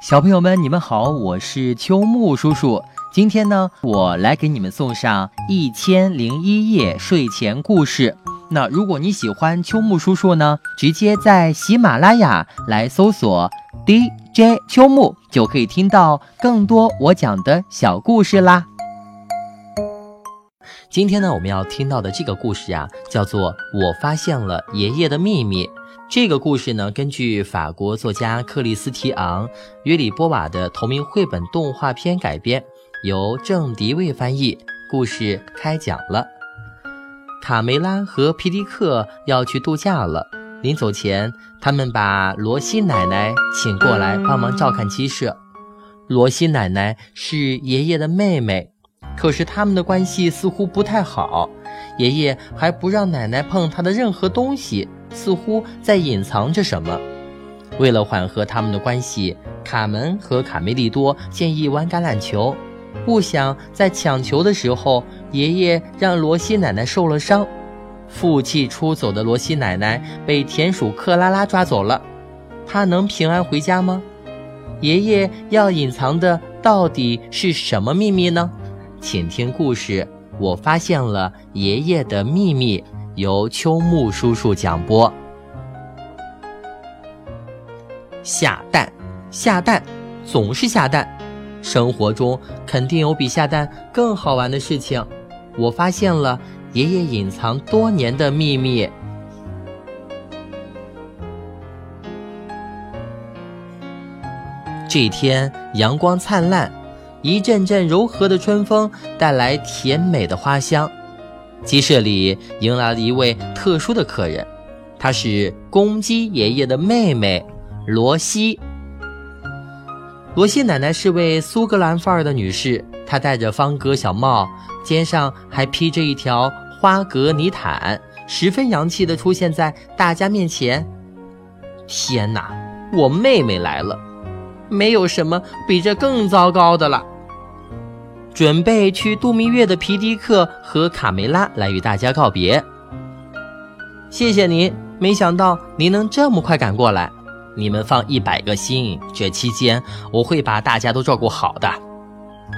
小朋友们，你们好，我是秋木叔叔。今天呢，我来给你们送上一千零一夜睡前故事。那如果你喜欢秋木叔叔呢，直接在喜马拉雅来搜索 DJ 秋木，就可以听到更多我讲的小故事啦。今天呢，我们要听到的这个故事呀，叫做《我发现了爷爷的秘密》。这个故事呢，根据法国作家克里斯提昂·约里波瓦的同名绘本动画片改编，由郑迪卫翻译。故事开讲了。卡梅拉和皮迪克要去度假了，临走前，他们把罗西奶奶请过来帮忙照看鸡舍。罗西奶奶是爷爷的妹妹，可是他们的关系似乎不太好，爷爷还不让奶奶碰他的任何东西。似乎在隐藏着什么。为了缓和他们的关系，卡门和卡梅利多建议玩橄榄球。不想在抢球的时候，爷爷让罗西奶奶受了伤。负气出走的罗西奶奶被田鼠克拉拉抓走了。她能平安回家吗？爷爷要隐藏的到底是什么秘密呢？请听故事。我发现了爷爷的秘密。由秋木叔叔讲播。下蛋，下蛋，总是下蛋。生活中肯定有比下蛋更好玩的事情。我发现了爷爷隐藏多年的秘密。这天阳光灿烂，一阵阵柔和的春风带来甜美的花香。鸡舍里迎来了一位特殊的客人，她是公鸡爷爷的妹妹罗西。罗西奶奶是位苏格兰范儿的女士，她戴着方格小帽，肩上还披着一条花格呢毯，十分洋气地出现在大家面前。天哪，我妹妹来了！没有什么比这更糟糕的了。准备去度蜜月的皮迪克和卡梅拉来与大家告别。谢谢您，没想到您能这么快赶过来。你们放一百个心，这期间我会把大家都照顾好的。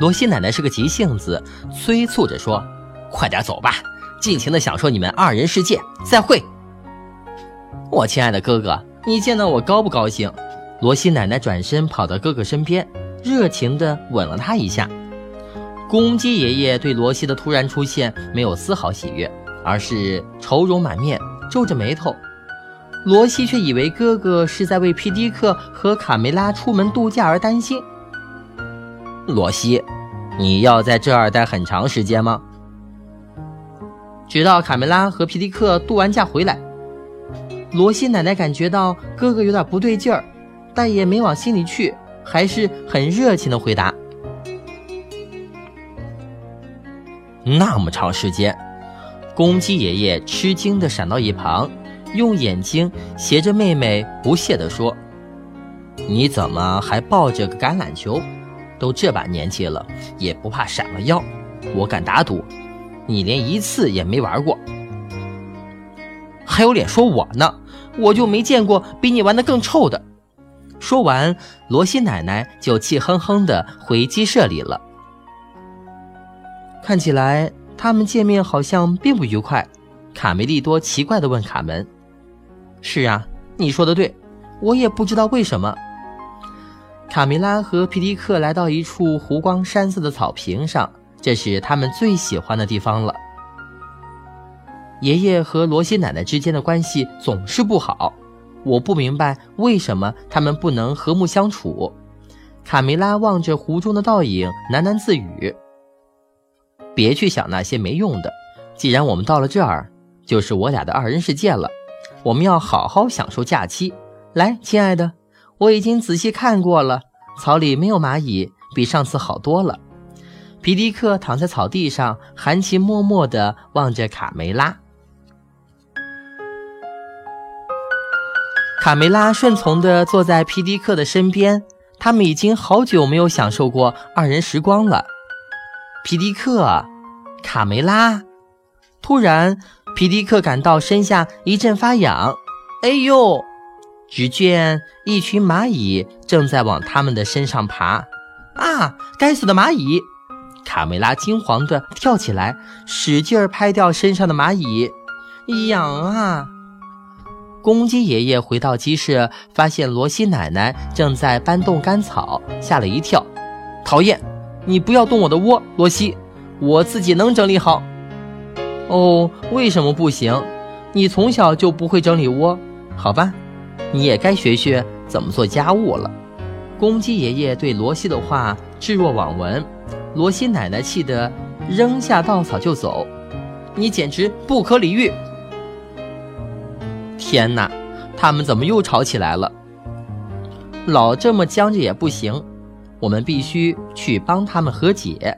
罗西奶奶是个急性子，催促着说：“快点走吧，尽情的享受你们二人世界。再会，我亲爱的哥哥，你见到我高不高兴？”罗西奶奶转身跑到哥哥身边，热情的吻了他一下。公鸡爷爷对罗西的突然出现没有丝毫喜悦，而是愁容满面，皱着眉头。罗西却以为哥哥是在为皮迪克和卡梅拉出门度假而担心。罗西，你要在这儿待很长时间吗？直到卡梅拉和皮迪克度完假回来。罗西奶奶感觉到哥哥有点不对劲儿，但也没往心里去，还是很热情的回答。那么长时间，公鸡爷爷吃惊地闪到一旁，用眼睛斜着妹妹，不屑地说：“你怎么还抱着个橄榄球？都这把年纪了，也不怕闪了腰？我敢打赌，你连一次也没玩过。还有脸说我呢？我就没见过比你玩的更臭的。”说完，罗西奶奶就气哼哼地回鸡舍里了。看起来他们见面好像并不愉快。卡梅利多奇怪地问卡门：“是啊，你说的对，我也不知道为什么。”卡梅拉和皮迪克来到一处湖光山色的草坪上，这是他们最喜欢的地方了。爷爷和罗西奶奶之间的关系总是不好，我不明白为什么他们不能和睦相处。卡梅拉望着湖中的倒影，喃喃自语。别去想那些没用的，既然我们到了这儿，就是我俩的二人世界了。我们要好好享受假期。来，亲爱的，我已经仔细看过了，草里没有蚂蚁，比上次好多了。皮迪克躺在草地上，含情脉脉地望着卡梅拉。卡梅拉顺从地坐在皮迪克的身边，他们已经好久没有享受过二人时光了。皮迪克，卡梅拉，突然，皮迪克感到身下一阵发痒。哎呦！只见一群蚂蚁正在往他们的身上爬。啊！该死的蚂蚁！卡梅拉惊慌地跳起来，使劲儿拍掉身上的蚂蚁。痒啊！公鸡爷爷回到鸡舍，发现罗西奶奶正在搬动干草，吓了一跳。讨厌！你不要动我的窝，罗西，我自己能整理好。哦，为什么不行？你从小就不会整理窝，好吧？你也该学学怎么做家务了。公鸡爷爷对罗西的话置若罔闻，罗西奶奶气得扔下稻草就走。你简直不可理喻！天哪，他们怎么又吵起来了？老这么僵着也不行，我们必须去帮他们和解。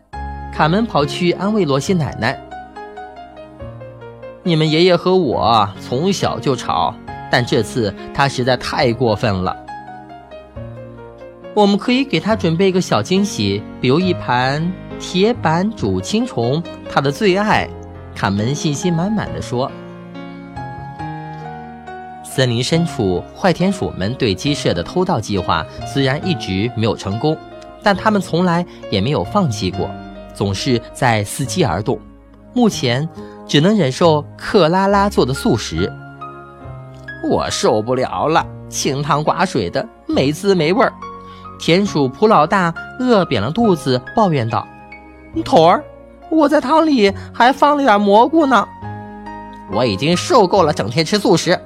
卡门跑去安慰罗西奶奶：“你们爷爷和我从小就吵，但这次他实在太过分了。我们可以给他准备一个小惊喜，比如一盘铁板煮青虫，他的最爱。”卡门信心满满的说。森林深处，坏田鼠们对鸡舍的偷盗计划虽然一直没有成功，但他们从来也没有放弃过，总是在伺机而动。目前只能忍受克拉拉做的素食。我受不了了，清汤寡水的，没滋没味儿。田鼠普老大饿扁了肚子，抱怨道：“头儿，我在汤里还放了点蘑菇呢。我已经受够了整天吃素食。”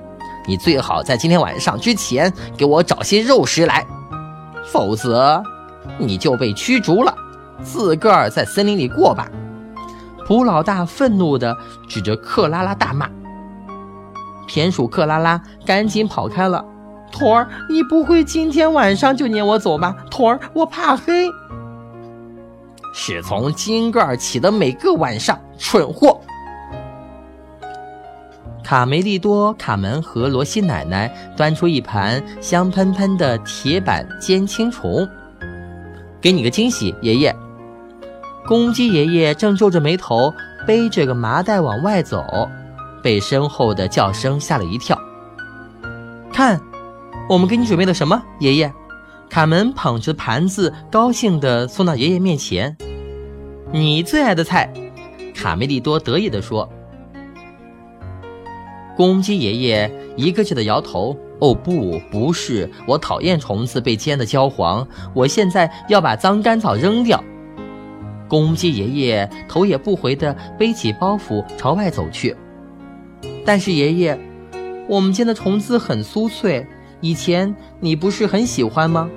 你最好在今天晚上之前给我找些肉食来，否则你就被驱逐了。自个儿在森林里过吧。普老大愤怒地指着克拉拉大骂。田鼠克拉拉赶紧跑开了。托儿，你不会今天晚上就撵我走吧？托儿，我怕黑。是从今个儿起的每个晚上，蠢货。卡梅利多、卡门和罗西奶奶端出一盘香喷喷的铁板煎青虫，给你个惊喜，爷爷。公鸡爷爷正皱着眉头背着个麻袋往外走，被身后的叫声吓了一跳。看，我们给你准备的什么，爷爷？卡门捧着盘子，高兴地送到爷爷面前。你最爱的菜，卡梅利多得意地说。公鸡爷爷一个劲的摇头：“哦，不，不是，我讨厌虫子被煎得焦黄。我现在要把脏干草扔掉。”公鸡爷爷头也不回地背起包袱朝外走去。但是爷爷，我们煎的虫子很酥脆，以前你不是很喜欢吗？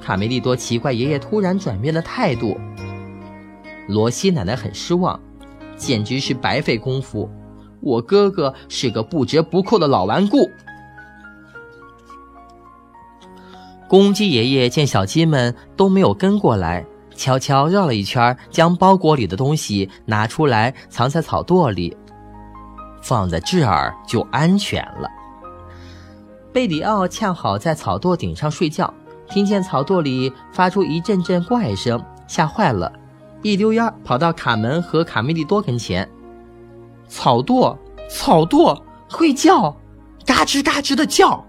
卡梅利多奇怪爷爷突然转变的态度。罗西奶奶很失望，简直是白费功夫。我哥哥是个不折不扣的老顽固。公鸡爷爷见小鸡们都没有跟过来，悄悄绕了一圈，将包裹里的东西拿出来，藏在草垛里，放在这儿就安全了。贝里奥恰好在草垛顶上睡觉，听见草垛里发出一阵阵怪声，吓坏了，一溜烟跑到卡门和卡梅利多跟前。草垛，草垛会叫，嘎吱嘎吱的叫。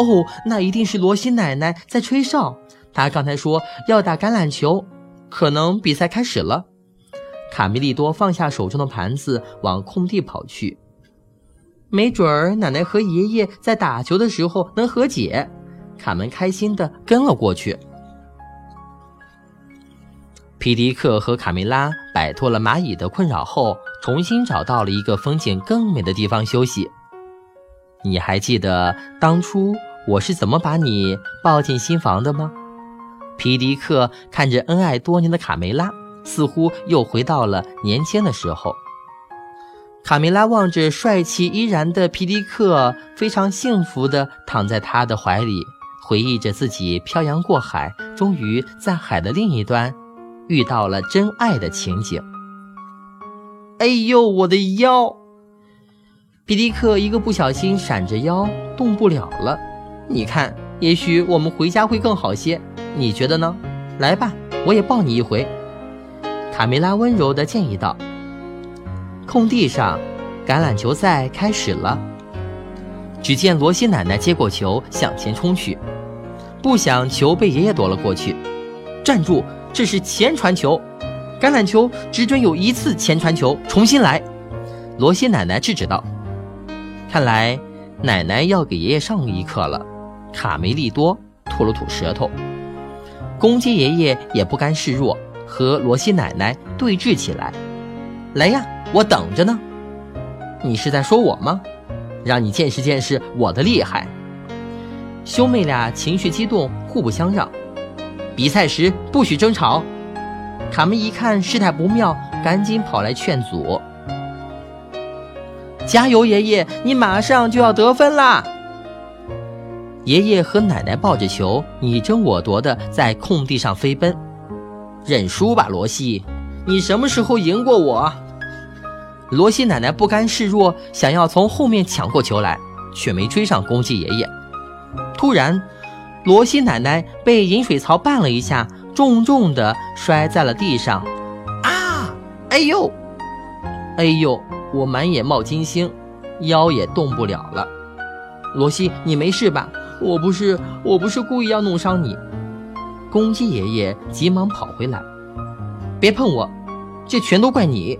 哦，那一定是罗西奶奶在吹哨。她刚才说要打橄榄球，可能比赛开始了。卡梅利多放下手中的盘子，往空地跑去。没准儿奶奶和爷爷在打球的时候能和解。卡门开心地跟了过去。皮迪克和卡梅拉摆脱了蚂蚁的困扰后。重新找到了一个风景更美的地方休息。你还记得当初我是怎么把你抱进新房的吗？皮迪克看着恩爱多年的卡梅拉，似乎又回到了年轻的时候。卡梅拉望着帅气依然的皮迪克，非常幸福地躺在他的怀里，回忆着自己漂洋过海，终于在海的另一端遇到了真爱的情景。哎呦，我的腰！皮迪克一个不小心闪着腰，动不了了。你看，也许我们回家会更好些，你觉得呢？来吧，我也抱你一回。卡梅拉温柔地建议道。空地上，橄榄球赛开始了。只见罗西奶奶接过球向前冲去，不想球被爷爷夺了过去。站住！这是前传球，橄榄球只准有一次前传球，重新来。罗西奶奶制止道：“看来奶奶要给爷爷上一课了。”卡梅利多吐了吐舌头。公鸡爷爷也不甘示弱，和罗西奶奶对峙起来。来呀，我等着呢。你是在说我吗？让你见识见识我的厉害。兄妹俩情绪激动，互不相让。比赛时不许争吵。卡门一看事态不妙，赶紧跑来劝阻：“加油，爷爷，你马上就要得分啦！”爷爷和奶奶抱着球，你争我夺的在空地上飞奔。认输吧，罗西，你什么时候赢过我？罗西奶奶不甘示弱，想要从后面抢过球来，却没追上公鸡爷爷。突然。罗西奶奶被饮水槽绊了一下，重重地摔在了地上。啊！哎呦！哎呦！我满眼冒金星，腰也动不了了。罗西，你没事吧？我不是，我不是故意要弄伤你。公鸡爷爷急忙跑回来，别碰我，这全都怪你。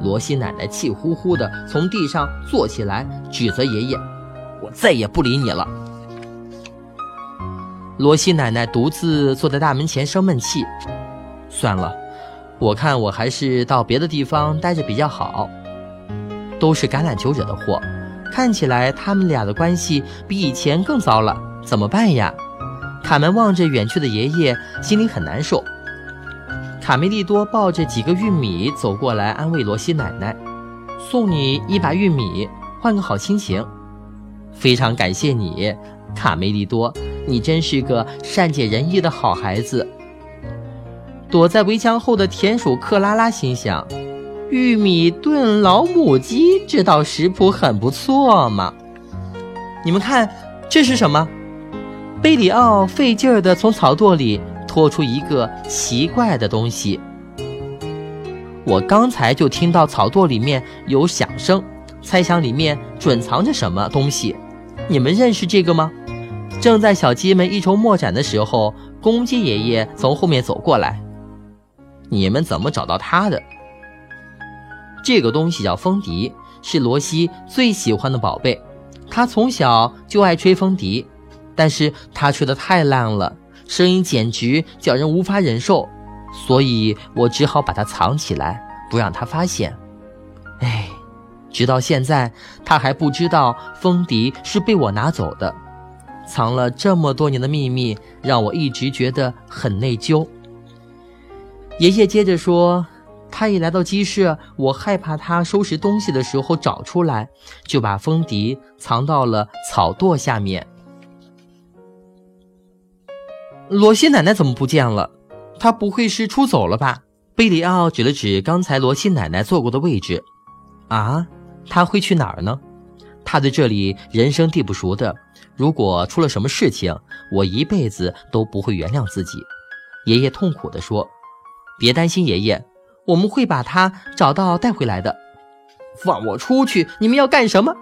罗西奶奶气呼呼地从地上坐起来，指责爷爷：“我再也不理你了。”罗西奶奶独自坐在大门前生闷气。算了，我看我还是到别的地方待着比较好。都是橄榄球惹的祸，看起来他们俩的关系比以前更糟了。怎么办呀？卡门望着远去的爷爷，心里很难受。卡梅利多抱着几个玉米走过来，安慰罗西奶奶：“送你一把玉米，换个好心情。”非常感谢你，卡梅利多。你真是个善解人意的好孩子。躲在围墙后的田鼠克拉拉心想：“玉米炖老母鸡这道食谱很不错嘛。”你们看，这是什么？贝里奥费劲儿地从草垛里拖出一个奇怪的东西。我刚才就听到草垛里面有响声，猜想里面准藏着什么东西。你们认识这个吗？正在小鸡们一筹莫展的时候，公鸡爷爷从后面走过来。你们怎么找到它的？这个东西叫风笛，是罗西最喜欢的宝贝。他从小就爱吹风笛，但是他吹得太烂了，声音简直叫人无法忍受。所以我只好把它藏起来，不让他发现。哎，直到现在，他还不知道风笛是被我拿走的。藏了这么多年的秘密，让我一直觉得很内疚。爷爷接着说：“他一来到鸡舍，我害怕他收拾东西的时候找出来，就把风笛藏到了草垛下面。”罗西奶奶怎么不见了？她不会是出走了吧？贝里奥指了指刚才罗西奶奶坐过的位置。啊，她会去哪儿呢？他对这里人生地不熟的。如果出了什么事情，我一辈子都不会原谅自己。”爷爷痛苦地说。“别担心，爷爷，我们会把他找到带回来的。”放我出去！你们要干什么？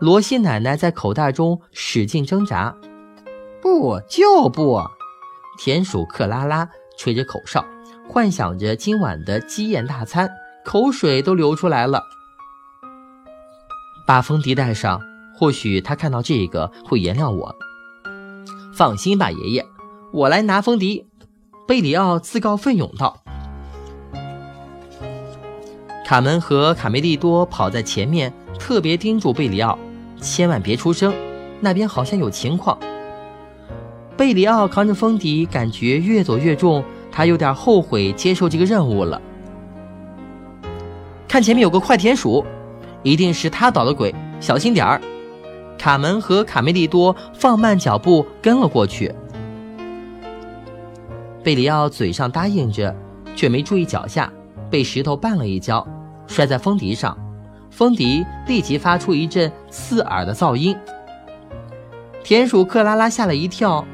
罗西奶奶在口袋中使劲挣扎。不就不！田鼠克拉拉吹着口哨，幻想着今晚的鸡宴大餐，口水都流出来了。把风笛带上。或许他看到这个会原谅我。放心吧，爷爷，我来拿风笛。”贝里奥自告奋勇道。卡门和卡梅利多跑在前面，特别叮嘱贝里奥：“千万别出声，那边好像有情况。”贝里奥扛着风笛，感觉越走越重，他有点后悔接受这个任务了。看前面有个快田鼠，一定是他捣的鬼，小心点儿。卡门和卡梅利多放慢脚步跟了过去。贝里奥嘴上答应着，却没注意脚下被石头绊了一跤，摔在风笛上，风笛立即发出一阵刺耳的噪音。田鼠克拉拉吓了一跳，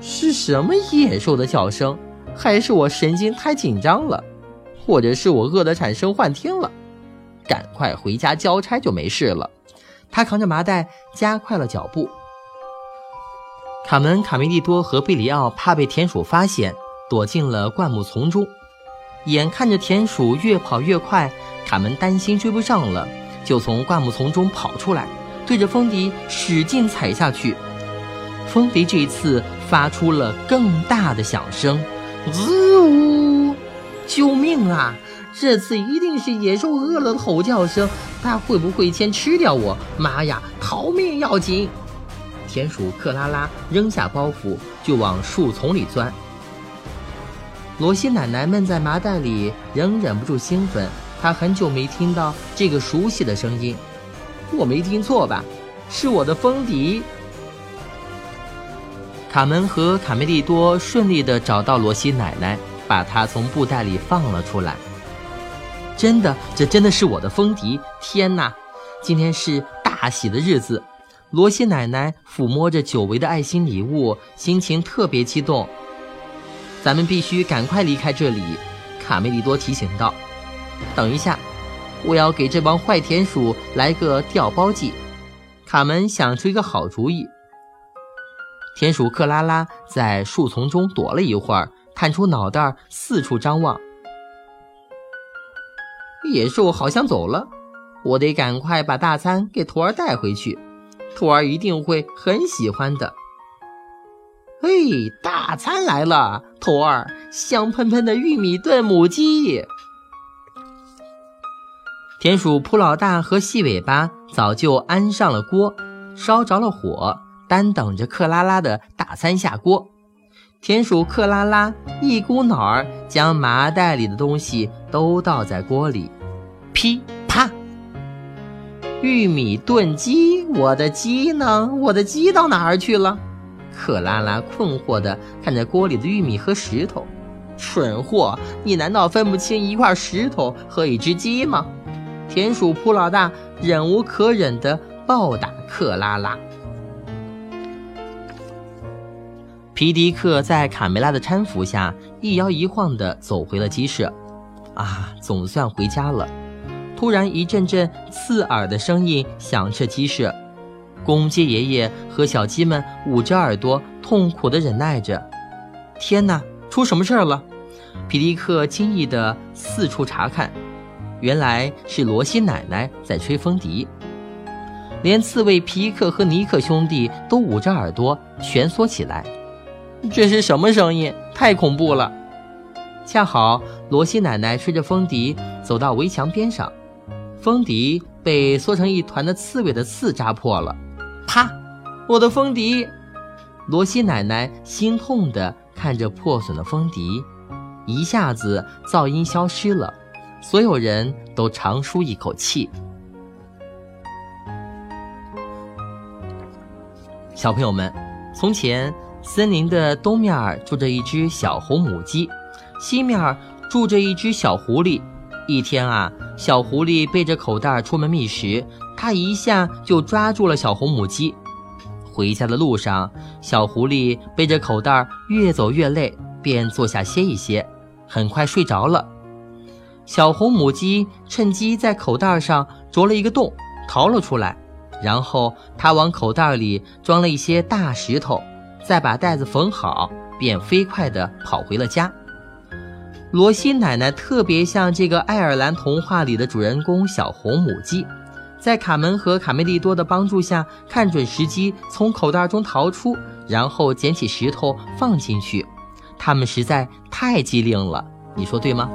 是什么野兽的叫声？还是我神经太紧张了？或者是我饿得产生幻听了？赶快回家交差就没事了。他扛着麻袋加快了脚步。卡门、卡梅利多和贝里奥怕被田鼠发现，躲进了灌木丛中。眼看着田鼠越跑越快，卡门担心追不上了，就从灌木丛中跑出来，对着风笛使劲踩下去。风笛这一次发出了更大的响声，滋呜！救命啊！这次一定是野兽饿了的吼叫声，它会不会先吃掉我？妈呀，逃命要紧！田鼠克拉拉扔下包袱就往树丛里钻。罗西奶奶闷在麻袋里，仍忍不住兴奋。她很久没听到这个熟悉的声音，我没听错吧？是我的风笛。卡门和卡梅利多顺利地找到罗西奶奶，把她从布袋里放了出来。真的，这真的是我的风笛！天哪，今天是大喜的日子！罗西奶奶抚摸着久违的爱心礼物，心情特别激动。咱们必须赶快离开这里，卡梅利多提醒道。等一下，我要给这帮坏田鼠来个调包计。卡门想出一个好主意。田鼠克拉拉在树丛中躲了一会儿，探出脑袋四处张望。野兽好像走了，我得赶快把大餐给徒儿带回去，徒儿一定会很喜欢的。嘿，大餐来了！徒儿，香喷喷的玉米炖母鸡。田鼠扑老大和细尾巴早就安上了锅，烧着了火，单等着克拉拉的大餐下锅。田鼠克拉拉一股脑儿将麻袋里的东西都倒在锅里，噼啪！玉米炖鸡，我的鸡呢？我的鸡到哪儿去了？克拉拉困惑地看着锅里的玉米和石头，蠢货，你难道分不清一块石头和一只鸡吗？田鼠扑老大忍无可忍地暴打克拉拉。皮迪克在卡梅拉的搀扶下一摇一晃地走回了鸡舍，啊，总算回家了。突然，一阵阵刺耳的声音响彻鸡舍。公鸡爷爷和小鸡们捂着耳朵，痛苦地忍耐着。天哪，出什么事儿了？皮迪克惊异地四处查看，原来是罗西奶奶在吹风笛。连刺猬皮克和尼克兄弟都捂着耳朵蜷缩起来。这是什么声音？太恐怖了！恰好罗西奶奶吹着风笛走到围墙边上，风笛被缩成一团的刺猬的刺扎破了。啪！我的风笛！罗西奶奶心痛地看着破损的风笛，一下子噪音消失了，所有人都长舒一口气。小朋友们，从前森林的东面住着一只小红母鸡，西面住着一只小狐狸。一天啊，小狐狸背着口袋出门觅食。它一下就抓住了小红母鸡。回家的路上，小狐狸背着口袋越走越累，便坐下歇一歇，很快睡着了。小红母鸡趁机在口袋上啄了一个洞，逃了出来。然后它往口袋里装了一些大石头，再把袋子缝好，便飞快地跑回了家。罗西奶奶特别像这个爱尔兰童话里的主人公小红母鸡。在卡门和卡梅利多的帮助下，看准时机从口袋中逃出，然后捡起石头放进去。他们实在太机灵了，你说对吗？